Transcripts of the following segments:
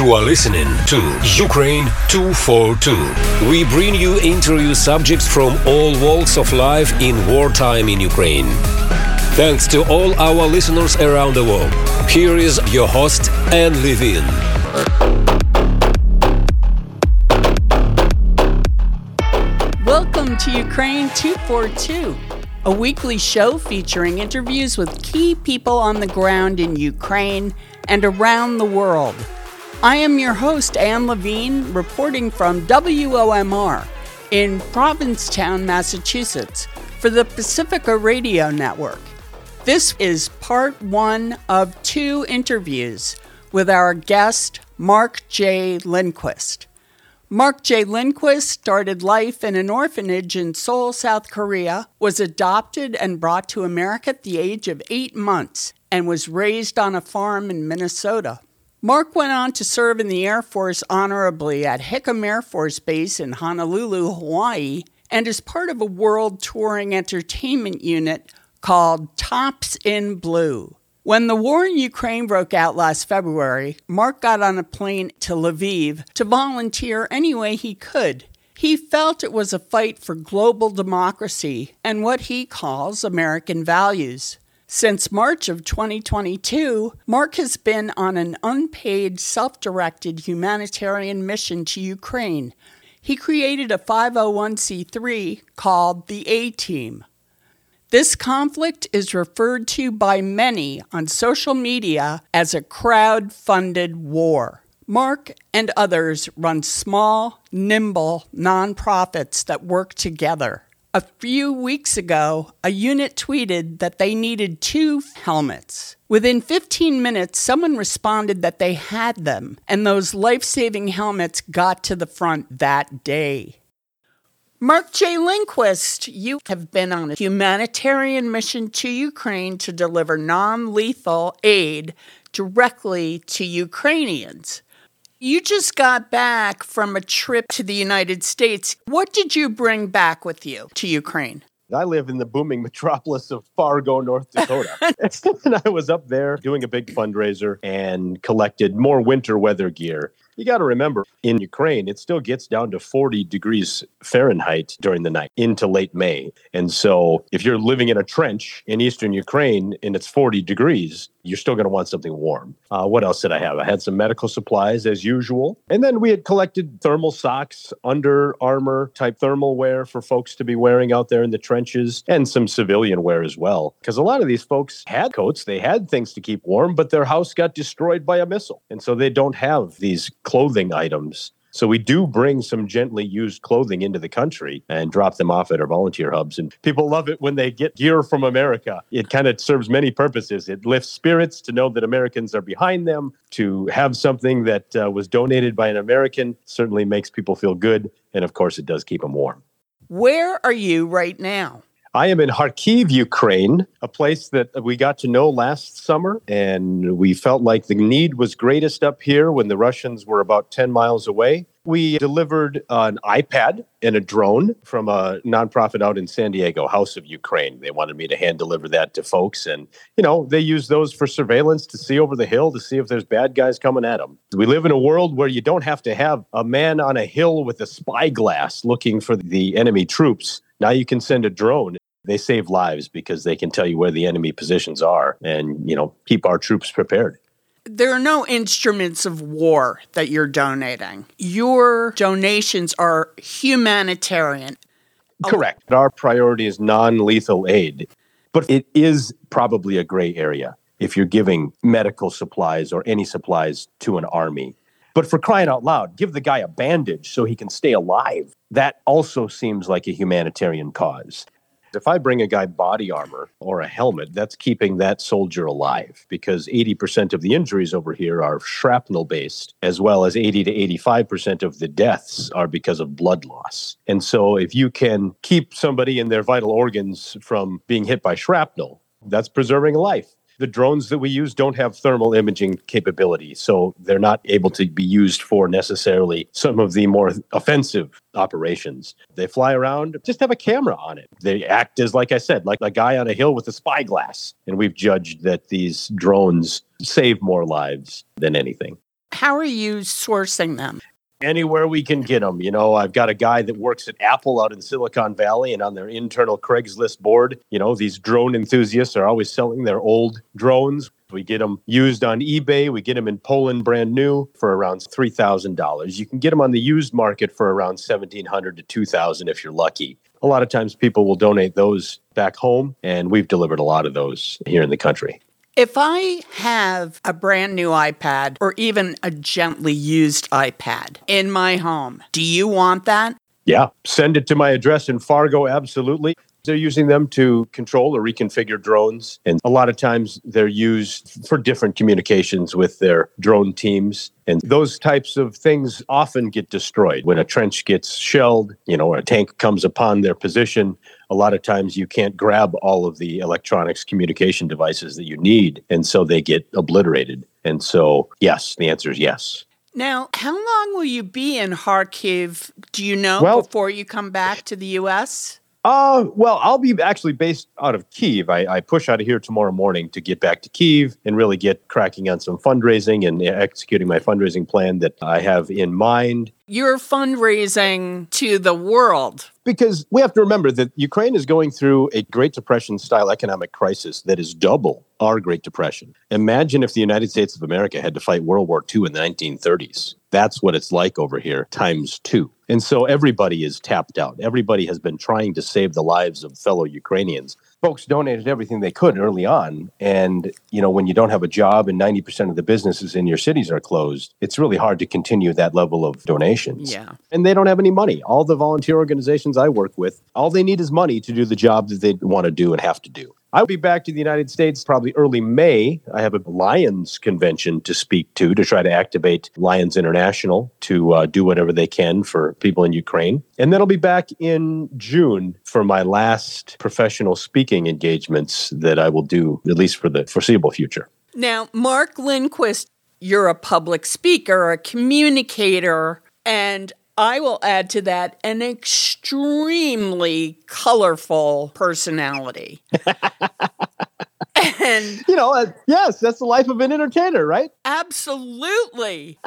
You are listening to Ukraine 242. We bring you interview subjects from all walks of life in wartime in Ukraine. Thanks to all our listeners around the world. Here is your host, Anne Levine. Welcome to Ukraine 242, a weekly show featuring interviews with key people on the ground in Ukraine and around the world. I am your host, Anne Levine, reporting from WOMR in Provincetown, Massachusetts, for the Pacifica Radio Network. This is part one of two interviews with our guest, Mark J. Lindquist. Mark J. Lindquist started life in an orphanage in Seoul, South Korea, was adopted and brought to America at the age of eight months, and was raised on a farm in Minnesota. Mark went on to serve in the Air Force honorably at Hickam Air Force Base in Honolulu, Hawaii, and is part of a world touring entertainment unit called Tops in Blue. When the war in Ukraine broke out last February, Mark got on a plane to Lviv to volunteer any way he could. He felt it was a fight for global democracy and what he calls American values. Since March of 2022, Mark has been on an unpaid, self directed humanitarian mission to Ukraine. He created a 501c3 called the A Team. This conflict is referred to by many on social media as a crowd funded war. Mark and others run small, nimble nonprofits that work together. A few weeks ago, a unit tweeted that they needed two helmets. Within 15 minutes, someone responded that they had them, and those life saving helmets got to the front that day. Mark J. Lindquist, you have been on a humanitarian mission to Ukraine to deliver non lethal aid directly to Ukrainians. You just got back from a trip to the United States. What did you bring back with you to Ukraine? I live in the booming metropolis of Fargo, North Dakota. and I was up there doing a big fundraiser and collected more winter weather gear you got to remember in Ukraine, it still gets down to 40 degrees Fahrenheit during the night into late May. And so if you're living in a trench in eastern Ukraine and it's 40 degrees, you're still going to want something warm. Uh, what else did I have? I had some medical supplies as usual. And then we had collected thermal socks, Under Armour type thermal wear for folks to be wearing out there in the trenches, and some civilian wear as well. Because a lot of these folks had coats, they had things to keep warm, but their house got destroyed by a missile. And so they don't have these clothing items. So we do bring some gently used clothing into the country and drop them off at our volunteer hubs. And people love it when they get gear from America. It kind of serves many purposes. It lifts spirits to know that Americans are behind them. To have something that uh, was donated by an American certainly makes people feel good. And of course, it does keep them warm. Where are you right now? I am in Kharkiv, Ukraine, a place that we got to know last summer. And we felt like the need was greatest up here when the Russians were about 10 miles away. We delivered an iPad and a drone from a nonprofit out in San Diego, House of Ukraine. They wanted me to hand deliver that to folks. And, you know, they use those for surveillance to see over the hill to see if there's bad guys coming at them. We live in a world where you don't have to have a man on a hill with a spyglass looking for the enemy troops. Now you can send a drone. They save lives because they can tell you where the enemy positions are and you know keep our troops prepared. There are no instruments of war that you're donating. Your donations are humanitarian. Correct. Our priority is non-lethal aid but it is probably a gray area if you're giving medical supplies or any supplies to an army but for crying out loud, give the guy a bandage so he can stay alive. That also seems like a humanitarian cause. If I bring a guy body armor or a helmet, that's keeping that soldier alive because 80% of the injuries over here are shrapnel based, as well as 80 to 85% of the deaths are because of blood loss. And so if you can keep somebody in their vital organs from being hit by shrapnel, that's preserving life the drones that we use don't have thermal imaging capability, so they're not able to be used for necessarily some of the more offensive operations. They fly around, just have a camera on it. They act as, like I said, like a guy on a hill with a spyglass. And we've judged that these drones save more lives than anything. How are you sourcing them? Anywhere we can get them. You know, I've got a guy that works at Apple out in Silicon Valley, and on their internal Craigslist board, you know, these drone enthusiasts are always selling their old drones. We get them used on eBay. We get them in Poland brand new for around $3,000. You can get them on the used market for around 1700 to 2000 if you're lucky. A lot of times people will donate those back home, and we've delivered a lot of those here in the country. If I have a brand new iPad or even a gently used iPad in my home, do you want that? Yeah, send it to my address in Fargo, absolutely. They're using them to control or reconfigure drones. And a lot of times they're used for different communications with their drone teams. And those types of things often get destroyed when a trench gets shelled, you know, or a tank comes upon their position. A lot of times you can't grab all of the electronics communication devices that you need. And so they get obliterated. And so, yes, the answer is yes. Now, how long will you be in Kharkiv? Do you know well, before you come back to the U.S.? Uh, well, I'll be actually based out of Kiev. I, I, push out of here tomorrow morning to get back to Kiev and really get cracking on some fundraising and executing my fundraising plan that I have in mind. You're fundraising to the world. Because we have to remember that Ukraine is going through a Great Depression style economic crisis that is double our Great Depression. Imagine if the United States of America had to fight World War II in the 1930s. That's what it's like over here, times two. And so everybody is tapped out. Everybody has been trying to save the lives of fellow Ukrainians. Folks donated everything they could early on. And, you know, when you don't have a job and 90% of the businesses in your cities are closed, it's really hard to continue that level of donations. Yeah. And they don't have any money. All the volunteer organizations I work with, all they need is money to do the job that they want to do and have to do. I'll be back to the United States probably early May. I have a Lions convention to speak to to try to activate Lions International to uh, do whatever they can for people in Ukraine. And then I'll be back in June for my last professional speaking engagements that I will do, at least for the foreseeable future. Now, Mark Lindquist, you're a public speaker, a communicator, and I will add to that an extremely colorful personality. and you know, uh, yes, that's the life of an entertainer, right? Absolutely.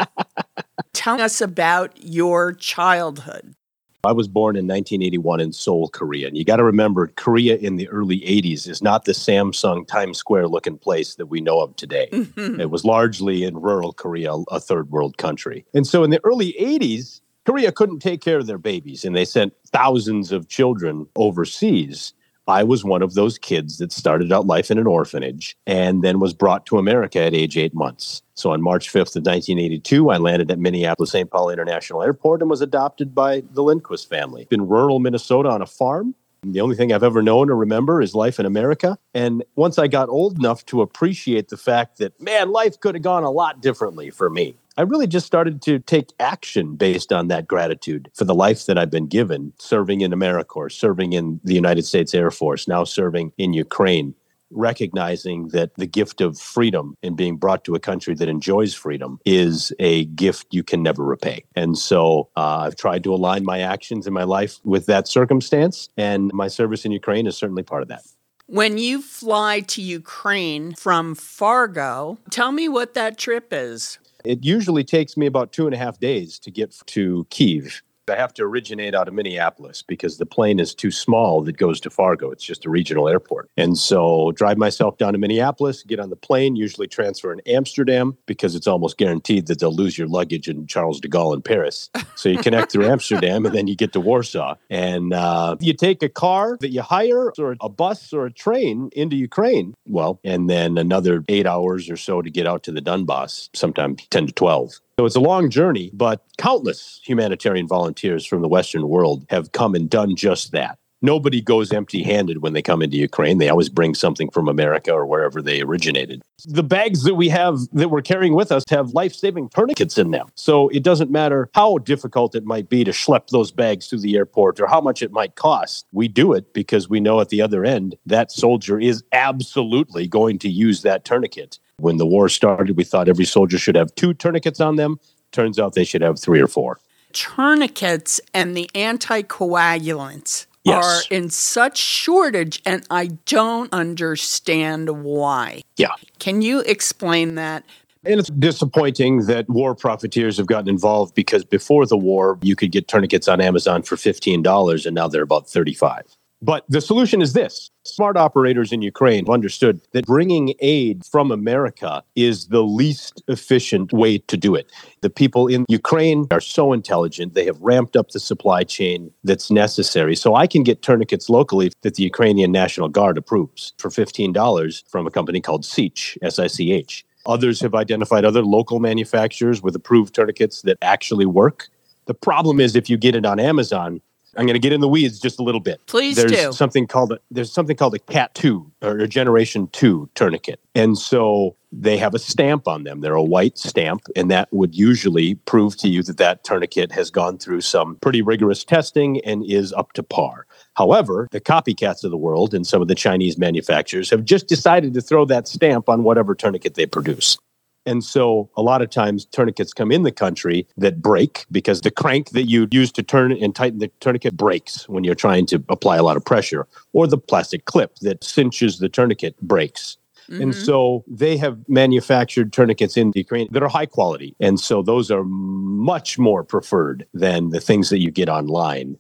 Tell us about your childhood. I was born in 1981 in Seoul, Korea. And you got to remember, Korea in the early 80s is not the Samsung Times Square looking place that we know of today. Mm-hmm. It was largely in rural Korea, a third world country. And so in the early 80s, Korea couldn't take care of their babies and they sent thousands of children overseas. I was one of those kids that started out life in an orphanage and then was brought to America at age eight months. So on March 5th of 1982, I landed at Minneapolis St. Paul International Airport and was adopted by the Lindquist family. In rural Minnesota on a farm, the only thing I've ever known or remember is life in America. And once I got old enough to appreciate the fact that, man, life could have gone a lot differently for me, I really just started to take action based on that gratitude for the life that I've been given, serving in AmeriCorps, serving in the United States Air Force, now serving in Ukraine, recognizing that the gift of freedom and being brought to a country that enjoys freedom is a gift you can never repay. And so uh, I've tried to align my actions in my life with that circumstance, and my service in Ukraine is certainly part of that. When you fly to Ukraine from Fargo, tell me what that trip is. It usually takes me about two and a half days to get to Kiev. I have to originate out of Minneapolis because the plane is too small that goes to Fargo. It's just a regional airport. And so drive myself down to Minneapolis, get on the plane, usually transfer in Amsterdam because it's almost guaranteed that they'll lose your luggage in Charles de Gaulle in Paris. So you connect through Amsterdam and then you get to Warsaw. And uh, you take a car that you hire or a bus or a train into Ukraine. Well, and then another eight hours or so to get out to the Donbass, sometimes 10 to 12. So it's a long journey, but countless humanitarian volunteers from the Western world have come and done just that. Nobody goes empty handed when they come into Ukraine. They always bring something from America or wherever they originated. The bags that we have that we're carrying with us have life saving tourniquets in them. So it doesn't matter how difficult it might be to schlep those bags through the airport or how much it might cost. We do it because we know at the other end that soldier is absolutely going to use that tourniquet. When the war started, we thought every soldier should have two tourniquets on them. Turns out they should have three or four. Tourniquets and the anticoagulants yes. are in such shortage, and I don't understand why. Yeah. Can you explain that? And it's disappointing that war profiteers have gotten involved because before the war, you could get tourniquets on Amazon for $15 and now they're about 35. But the solution is this smart operators in Ukraine understood that bringing aid from America is the least efficient way to do it. The people in Ukraine are so intelligent, they have ramped up the supply chain that's necessary. So I can get tourniquets locally that the Ukrainian National Guard approves for $15 from a company called Sich, S I C H. Others have identified other local manufacturers with approved tourniquets that actually work. The problem is if you get it on Amazon, I'm going to get in the weeds just a little bit. Please there's do. Something called a, there's something called a Cat Two or a Generation Two tourniquet, and so they have a stamp on them. They're a white stamp, and that would usually prove to you that that tourniquet has gone through some pretty rigorous testing and is up to par. However, the copycats of the world and some of the Chinese manufacturers have just decided to throw that stamp on whatever tourniquet they produce. And so a lot of times tourniquets come in the country that break because the crank that you use to turn and tighten the tourniquet breaks when you're trying to apply a lot of pressure, or the plastic clip that cinches the tourniquet breaks. Mm-hmm. And so they have manufactured tourniquets in Ukraine that are high quality. And so those are much more preferred than the things that you get online.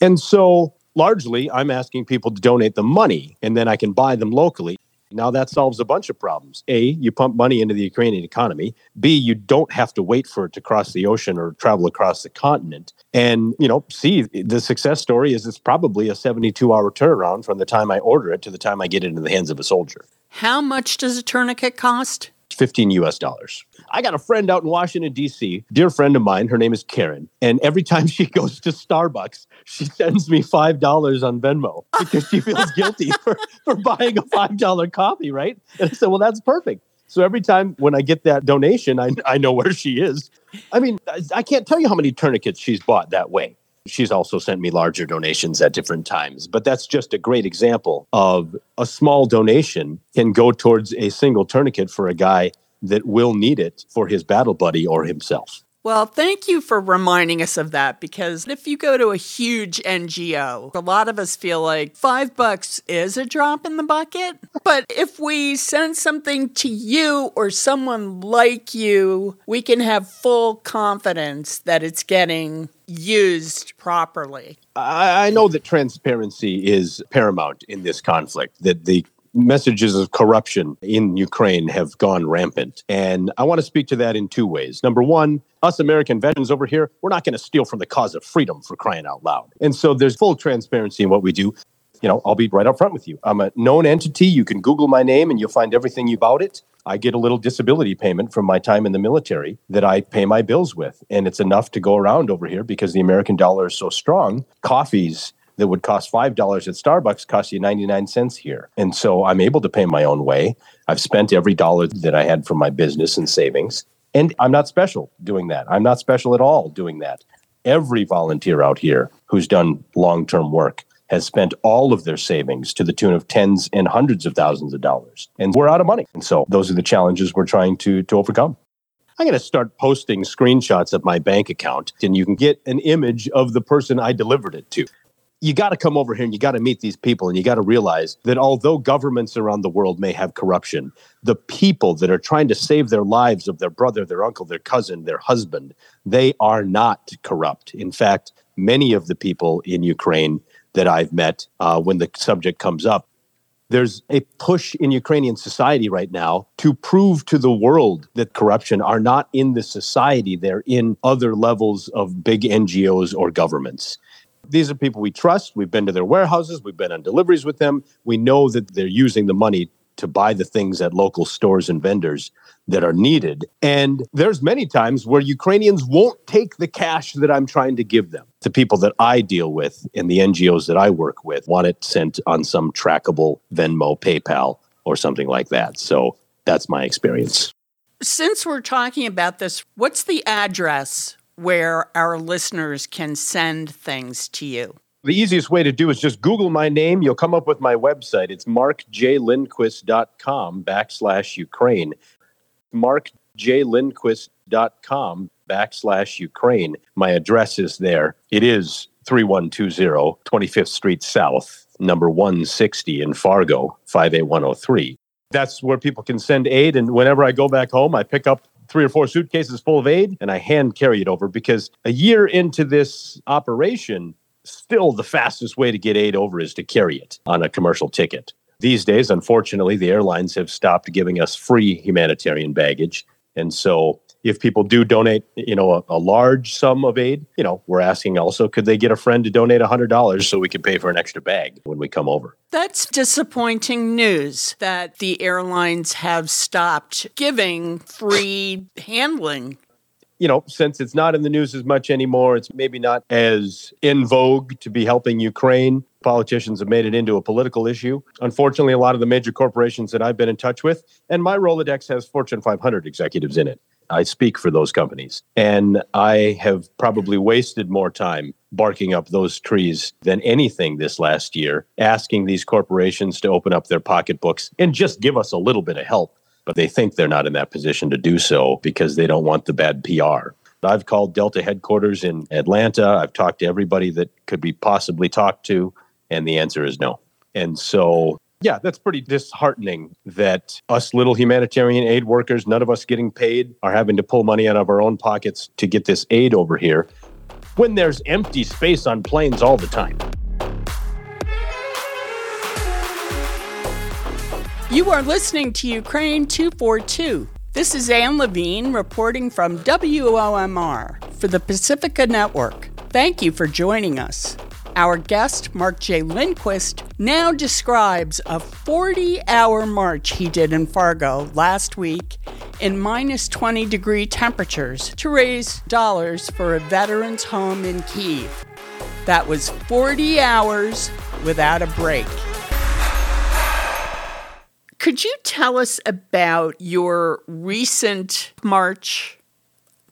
And so largely, I'm asking people to donate the money and then I can buy them locally. Now that solves a bunch of problems. A, you pump money into the Ukrainian economy. B, you don't have to wait for it to cross the ocean or travel across the continent. And, you know, C, the success story is it's probably a 72 hour turnaround from the time I order it to the time I get it into the hands of a soldier. How much does a tourniquet cost? 15 US dollars. I got a friend out in Washington, D.C., dear friend of mine. Her name is Karen. And every time she goes to Starbucks, she sends me $5 on Venmo because she feels guilty for, for buying a $5 coffee, right? And I said, well, that's perfect. So every time when I get that donation, I, I know where she is. I mean, I, I can't tell you how many tourniquets she's bought that way. She's also sent me larger donations at different times, but that's just a great example of a small donation can go towards a single tourniquet for a guy that will need it for his battle buddy or himself. Well, thank you for reminding us of that because if you go to a huge NGO, a lot of us feel like five bucks is a drop in the bucket. But if we send something to you or someone like you, we can have full confidence that it's getting used properly. I, know that transparency is paramount in this conflict, that the messages of corruption in Ukraine have gone rampant. And I want to speak to that in two ways. Number one, us American veterans over here, we're not going to steal from the cause of freedom for crying out loud. And so there's full transparency in what we do. You know, I'll be right up front with you. I'm a known entity. You can Google my name and you'll find everything about it. I get a little disability payment from my time in the military that I pay my bills with. And it's enough to go around over here because the American dollar is so strong. Coffees, that would cost $5 at Starbucks cost you 99 cents here. And so I'm able to pay my own way. I've spent every dollar that I had from my business and savings. And I'm not special doing that. I'm not special at all doing that. Every volunteer out here who's done long term work has spent all of their savings to the tune of tens and hundreds of thousands of dollars. And we're out of money. And so those are the challenges we're trying to, to overcome. I'm going to start posting screenshots of my bank account, and you can get an image of the person I delivered it to you got to come over here and you got to meet these people and you got to realize that although governments around the world may have corruption, the people that are trying to save their lives of their brother, their uncle, their cousin, their husband, they are not corrupt. In fact, many of the people in Ukraine that I've met uh, when the subject comes up, there's a push in Ukrainian society right now to prove to the world that corruption are not in the society, they're in other levels of big NGOs or governments. These are people we trust. We've been to their warehouses, we've been on deliveries with them. We know that they're using the money to buy the things at local stores and vendors that are needed. And there's many times where Ukrainians won't take the cash that I'm trying to give them. The people that I deal with and the NGOs that I work with want it sent on some trackable Venmo, PayPal, or something like that. So that's my experience. Since we're talking about this, what's the address where our listeners can send things to you? The easiest way to do is just Google my name. You'll come up with my website. It's markjlindquist.com backslash Ukraine. markjlindquist.com backslash Ukraine. My address is there. It is 3120 25th Street South, number 160 in Fargo, 58103. That's where people can send aid. And whenever I go back home, I pick up three or four suitcases full of aid and I hand carry it over because a year into this operation, still the fastest way to get aid over is to carry it on a commercial ticket. These days, unfortunately, the airlines have stopped giving us free humanitarian baggage. And so if people do donate, you know, a, a, large sum of aid, you know, we're asking also, could they get a friend to donate $100 so we can pay for an extra bag when we come over? That's disappointing news that the airlines have stopped giving free handling you know, since it's not in the news as much anymore, it's maybe not as in vogue to be helping Ukraine. Politicians have made it into a political issue. Unfortunately, a lot of the major corporations that I've been in touch with, and my Rolodex has Fortune 500 executives in it. I speak for those companies. And I have probably wasted more time barking up those trees than anything this last year, asking these corporations to open up their pocketbooks and just give us a little bit of help but they think they're not in that position to do so because they don't want the bad PR. I've called Delta headquarters in Atlanta. I've talked to everybody that could be possibly talked to, and the answer is no. And so, yeah, that's pretty disheartening that us little humanitarian aid workers, none of us getting paid, are having to pull money out of our own pockets to get this aid over here when there's empty space on planes all the time. You are listening to Ukraine 242. This is Anne Levine reporting from WOMR for the Pacifica Network. Thank you for joining us. Our guest, Mark J. Lindquist, now describes a 40 hour march he did in Fargo last week in minus 20 degree temperatures to raise dollars for a veteran's home in Kiev. That was 40 hours without a break. Could you tell us about your recent march?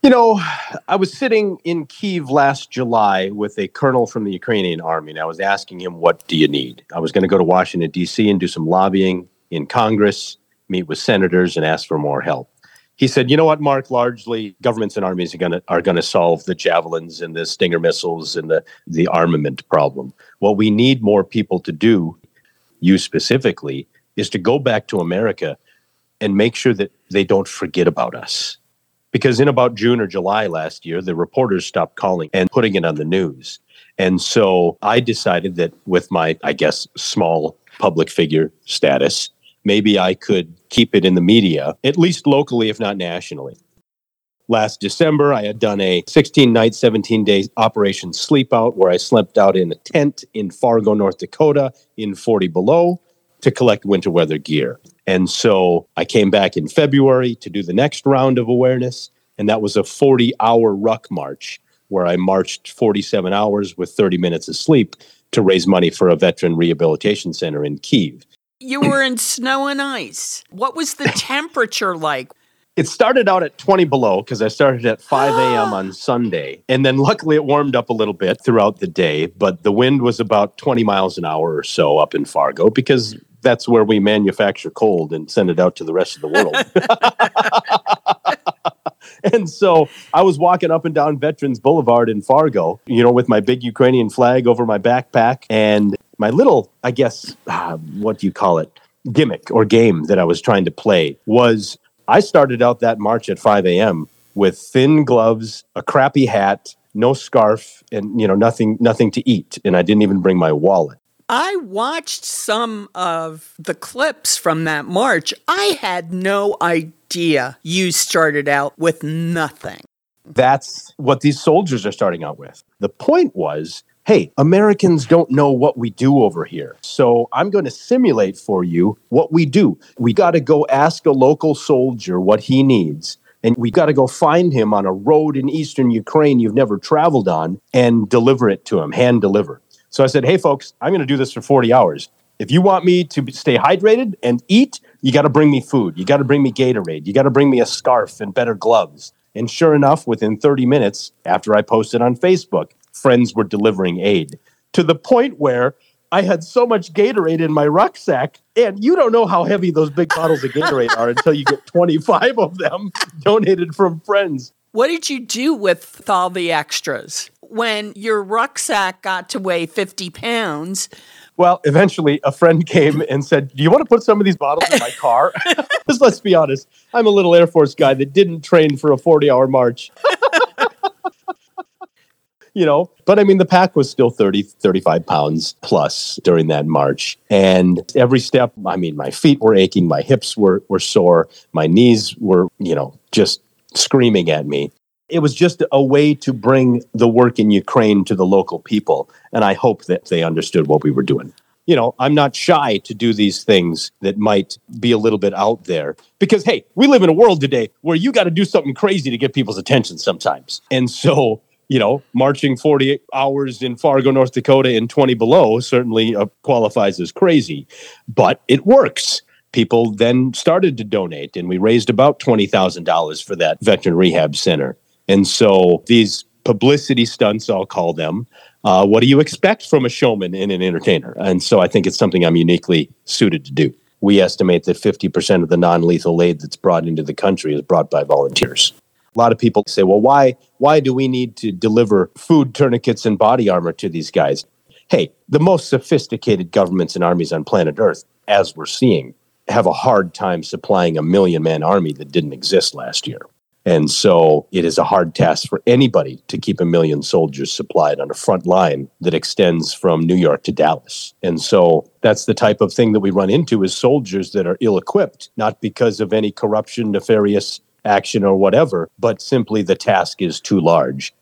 You know, I was sitting in Kiev last July with a colonel from the Ukrainian army, and I was asking him, What do you need? I was going to go to Washington, D.C., and do some lobbying in Congress, meet with senators, and ask for more help. He said, "You know what, Mark? Largely, governments and armies are going to are going to solve the javelins and the Stinger missiles and the the armament problem. What we need more people to do, you specifically, is to go back to America and make sure that they don't forget about us. Because in about June or July last year, the reporters stopped calling and putting it on the news. And so I decided that with my, I guess, small public figure status, maybe I could keep it in the media, at least locally, if not nationally. Last December, I had done a 16 night, 17 day Operation Sleep Out where I slept out in a tent in Fargo, North Dakota in 40 below to collect winter weather gear. And so I came back in February to do the next round of awareness. And that was a 40 hour ruck march where I marched 47 hours with 30 minutes of sleep to raise money for a veteran rehabilitation center in Kiev. You were in snow and ice. What was the temperature like? It started out at 20 below because I started at 5 a.m. on Sunday. And then luckily it warmed up a little bit throughout the day, but the wind was about 20 miles an hour or so up in Fargo because that's where we manufacture cold and send it out to the rest of the world. and so I was walking up and down Veterans Boulevard in Fargo, you know, with my big Ukrainian flag over my backpack and my little, I guess, uh, what do you call it? Gimmick or game that I was trying to play was I started out that march at 5 a.m. with thin gloves, a crappy hat, no scarf, and you know nothing, nothing to eat, and I didn't even bring my wallet. I watched some of the clips from that march. I had no idea you started out with nothing. That's what these soldiers are starting out with. The point was hey, Americans don't know what we do over here. So I'm going to simulate for you what we do. We got to go ask a local soldier what he needs. And we got to go find him on a road in eastern Ukraine you've never traveled on and deliver it to him, hand deliver. So I said, hey, folks, I'm going to do this for 40 hours. If you want me to stay hydrated and eat, you got to bring me food. You got to bring me Gatorade. You got to bring me a scarf and better gloves. And sure enough, within 30 minutes after I posted on Facebook, friends were delivering aid to the point where I had so much Gatorade in my rucksack. And you don't know how heavy those big bottles of Gatorade are until you get 25 of them donated from friends. What did you do with all the extras? When your rucksack got to weigh 50 pounds, Well, eventually a friend came and said, Do you want to put some of these bottles in my car? Because let's be honest, I'm a little Air Force guy that didn't train for a 40 hour march. you know, but I mean, the pack was still 30, 35 pounds plus during that march. And every step, I mean, my feet were aching, my hips were, were sore, my knees were, you know, just screaming at me it was just a way to bring the work in Ukraine to the local people. And I hope that they understood what we were doing. You know, I'm not shy to do these things that might be a little bit out there because, hey, we live in a world today where you got to do something crazy to get people's attention sometimes. And so, you know, marching 48 hours in Fargo, North Dakota in 20 below certainly uh, qualifies as crazy, but it works people then started to donate and we raised about $20,000 for that veteran rehab center. And so these publicity stunts, I'll call them, uh, what do you expect from a showman and an entertainer? And so I think it's something I'm uniquely suited to do. We estimate that 50% of the non lethal aid that's brought into the country is brought by volunteers. A lot of people say, well, why, why do we need to deliver food, tourniquets, and body armor to these guys? Hey, the most sophisticated governments and armies on planet Earth, as we're seeing, have a hard time supplying a million man army that didn't exist last year. And so it is a hard task for anybody to keep a million soldiers supplied on a front line that extends from New York to Dallas. And so that's the type of thing that we run into is soldiers that are ill equipped, not because of any corruption, nefarious action or whatever, but simply the task is too large.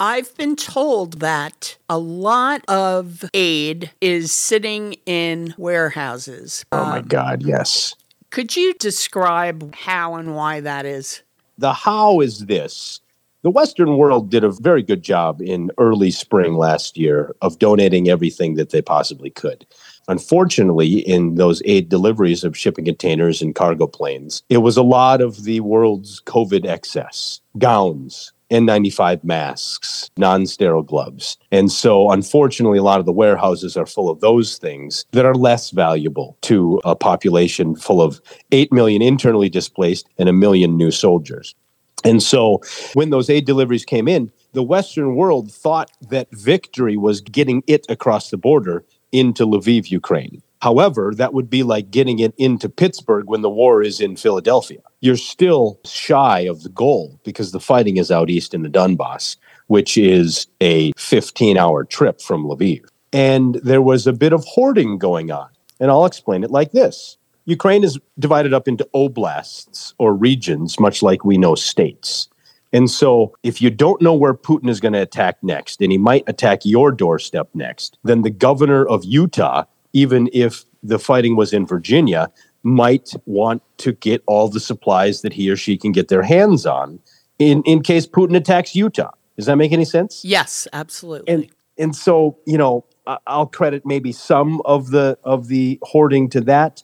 I've been told that a lot of aid is sitting in warehouses. Oh my um, God, yes. Could you describe how and why that is? The how is this. The Western world did a very good job in early spring last year of donating everything that they possibly could. Unfortunately, in those aid deliveries of shipping containers and cargo planes, it was a lot of the world's COVID excess gowns, N95 masks, non sterile gloves. And so, unfortunately, a lot of the warehouses are full of those things that are less valuable to a population full of 8 million internally displaced and a million new soldiers. And so, when those aid deliveries came in, the Western world thought that victory was getting it across the border into Lviv, Ukraine. However, that would be like getting it into Pittsburgh when the war is in Philadelphia. You're still shy of the goal because the fighting is out east in the Donbass, which is a 15 hour trip from Lviv. And there was a bit of hoarding going on. And I'll explain it like this Ukraine is divided up into oblasts or regions, much like we know states. And so, if you don't know where Putin is going to attack next, and he might attack your doorstep next, then the governor of Utah even if the fighting was in Virginia, might want to get all the supplies that he or she can get their hands on in, in case Putin attacks Utah. Does that make any sense? Yes, absolutely. And and so, you know, I'll credit maybe some of the of the hoarding to that.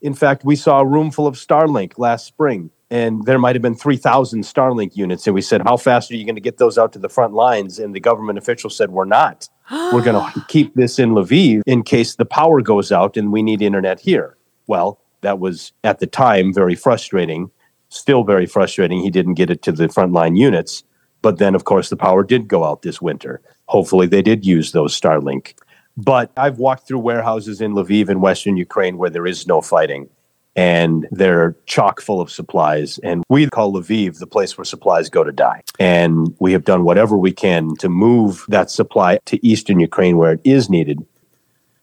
In fact, we saw a room full of Starlink last spring, and there might have been 3,000 Starlink units. And we said, How fast are you going to get those out to the front lines? And the government official said, We're not. We're going to keep this in Lviv in case the power goes out and we need internet here. Well, that was at the time very frustrating, still very frustrating. He didn't get it to the frontline units. But then, of course, the power did go out this winter. Hopefully, they did use those Starlink. But I've walked through warehouses in Lviv in Western Ukraine where there is no fighting and they're chock full of supplies. And we call Lviv the place where supplies go to die. And we have done whatever we can to move that supply to eastern Ukraine where it is needed.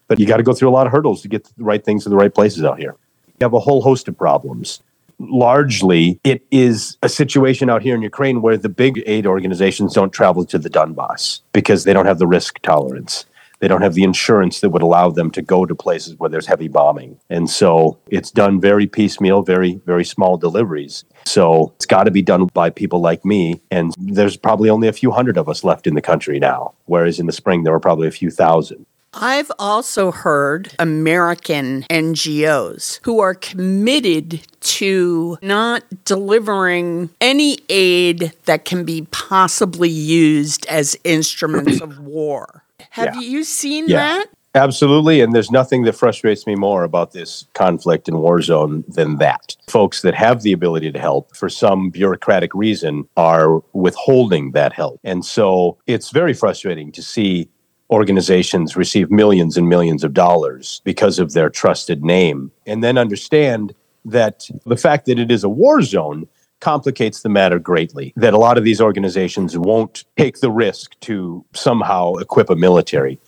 But you got to go through a lot of hurdles to get the right things to the right places out here. You have a whole host of problems. Largely, it is a situation out here in Ukraine where the big aid organizations don't travel to the Donbass because they don't have the risk tolerance. They don't have the insurance that would allow them to go to places where there's heavy bombing. And so it's done very piecemeal, very, very small deliveries. So it's got to be done by people like me. And there's probably only a few hundred of us left in the country now, whereas in the spring there were probably a few thousand. I've also heard American NGOs who are committed to not delivering any aid that can be possibly used as instruments of war. Have yeah. you seen yeah. that? Absolutely. And there's nothing that frustrates me more about this conflict and war zone than that. Folks that have the ability to help, for some bureaucratic reason, are withholding that help. And so it's very frustrating to see organizations receive millions and millions of dollars because of their trusted name. And then understand that the fact that it is a war zone complicates the matter greatly. That a lot of these organizations won't take the risk to somehow equip a military.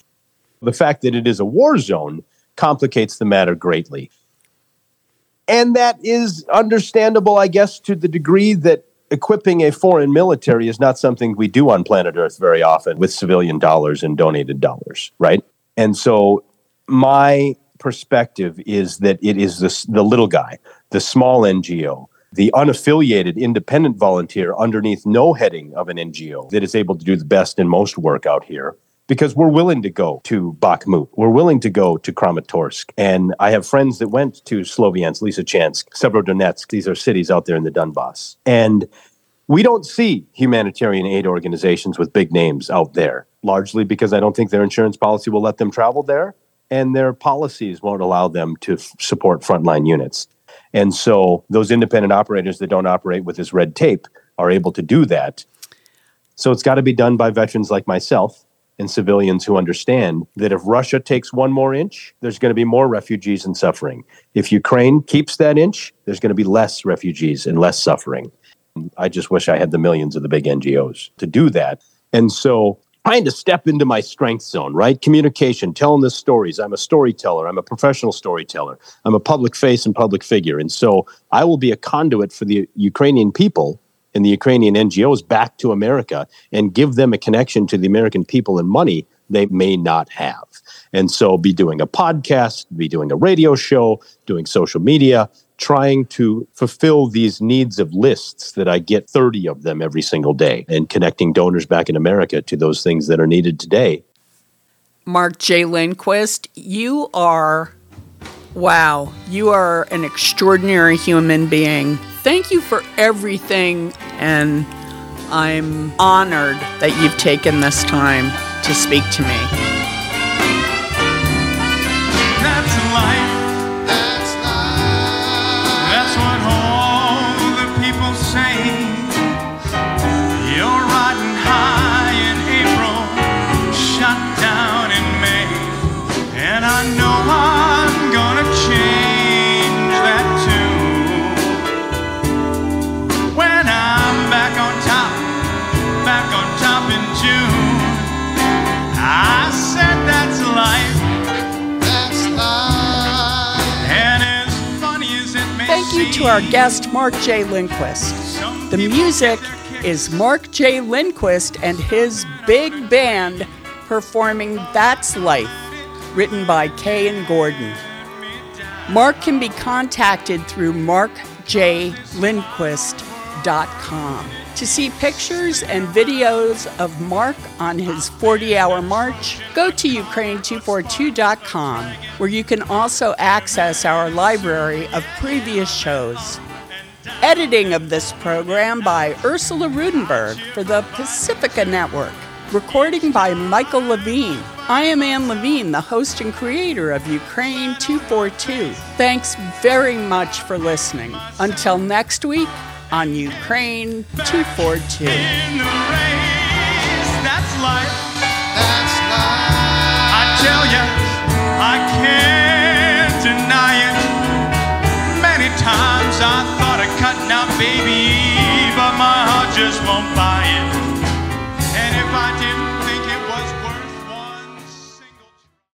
The fact that it is a war zone complicates the matter greatly. And that is understandable, I guess, to the degree that equipping a foreign military is not something we do on planet Earth very often with civilian dollars and donated dollars, right? And so my perspective is that it is the, the little guy, the small NGO, the unaffiliated independent volunteer underneath no heading of an NGO that is able to do the best and most work out here because we're willing to go to Bakhmut. We're willing to go to Kramatorsk. And I have friends that went to Sloviansk, Lysychansk, Severodonetsk. These are cities out there in the Donbass. And we don't see humanitarian aid organizations with big names out there, largely because I don't think their insurance policy will let them travel there and their policies won't allow them to f- support frontline units. And so those independent operators that don't operate with this red tape are able to do that. So it's got to be done by veterans like myself and civilians who understand that if Russia takes one more inch, there's going to be more refugees and suffering. If Ukraine keeps that inch, there's going to be less refugees and less suffering. I just wish I had the millions of the big NGOs to do that. And so trying to step into my strength zone, right? Communication, telling the stories. I'm a storyteller. I'm a professional storyteller. I'm a public face and public figure. And so I will be a conduit for the Ukrainian people and the Ukrainian NGOs back to America and give them a connection to the American people and money they may not have. And so be doing a podcast, be doing a radio show, doing social media, trying to fulfill these needs of lists that I get 30 of them every single day and connecting donors back in America to those things that are needed today. Mark J. Lindquist, you are, wow, you are an extraordinary human being. Thank you for everything, and I'm honored that you've taken this time to speak to me. Our guest, Mark J. Lindquist. The music is Mark J. Lindquist and his big band performing That's Life, written by Kay and Gordon. Mark can be contacted through To see pictures and videos of Mark on his 40 hour march, go to Ukraine242.com, where you can also access our library of previous shows. Editing of this program by Ursula Rudenberg for the Pacifica Network. Recording by Michael Levine. I am Anne Levine, the host and creator of Ukraine 242. Thanks very much for listening. Until next week, on Ukraine 242. That's life. That's life. I tell you, I can't deny it. Many times I thought of cutting out, baby, but my heart just won't buy it.